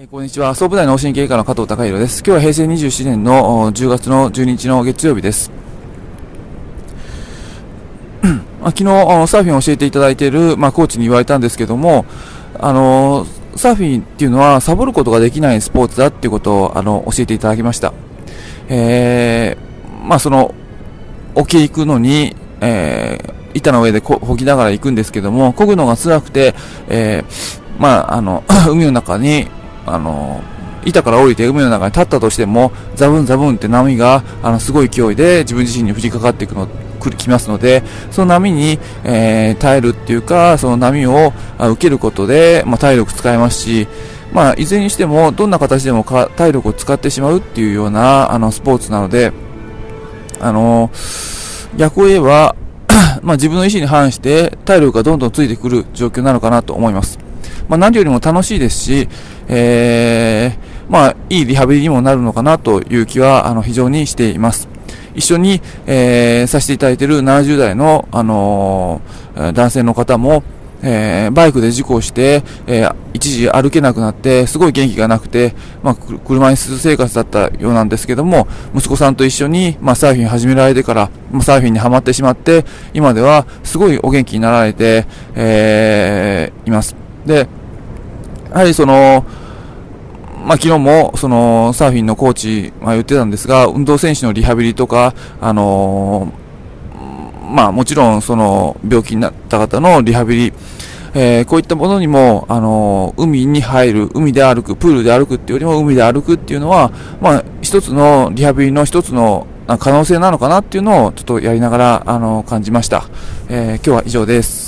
えーこんにちは。総武大脳神経科の加藤隆弘です。今日は平成27年の10月の12日の月曜日です。まあ昨日サーフィンを教えていただいている、まあ、コーチに言われたんですけども、あのーサーフィンっていうのはサボることができないスポーツだっていうことをあの教えていただきました。えーまあその沖へ行くのに、えー板の上でこ漕ぎながら行くんですけども、漕ぐのが辛くて、えーまあ、あの、海の中に、あの、板から降りて海の中に立ったとしても、ザブンザブンって波が、あの、すごい勢いで自分自身に降りかかっていくの、くるきますので、その波に、えー耐えるっていうか、その波を受けることで、まあ、体力使えますし、まあ、いずれにしても、どんな形でもか体力を使ってしまうっていうような、あの、スポーツなので、あの逆を言えば、まあ、自分の意思に反して体力がどんどんついてくる状況なのかなと思います。まあ、何よりも楽しいですし、えーまあ、いいリハビリにもなるのかなという気は、あの、非常にしています。一緒に、えーさせていただいている70代の、あのー男性の方も、えーバイクで事故をして、えー一時歩けなくなって、すごい元気がなくて、まあ、車椅子生活だったようなんですけども、息子さんと一緒に、まあ、サーフィン始められてから、まあ、サーフィンにはまってしまって、今ではすごいお元気になられて、えーいます。で、やはりその、まあ、昨日も、その、サーフィンのコーチが言ってたんですが、運動選手のリハビリとか、あのーまあ、もちろん、その、病気になった方のリハビリ、えーこういったものにも、あのー海に入る、海で歩く、プールで歩くっていうよりも海で歩くっていうのは、まあ、一つのリハビリの一つの可能性なのかなっていうのを、ちょっとやりながら、あのー感じました。え今日は以上です。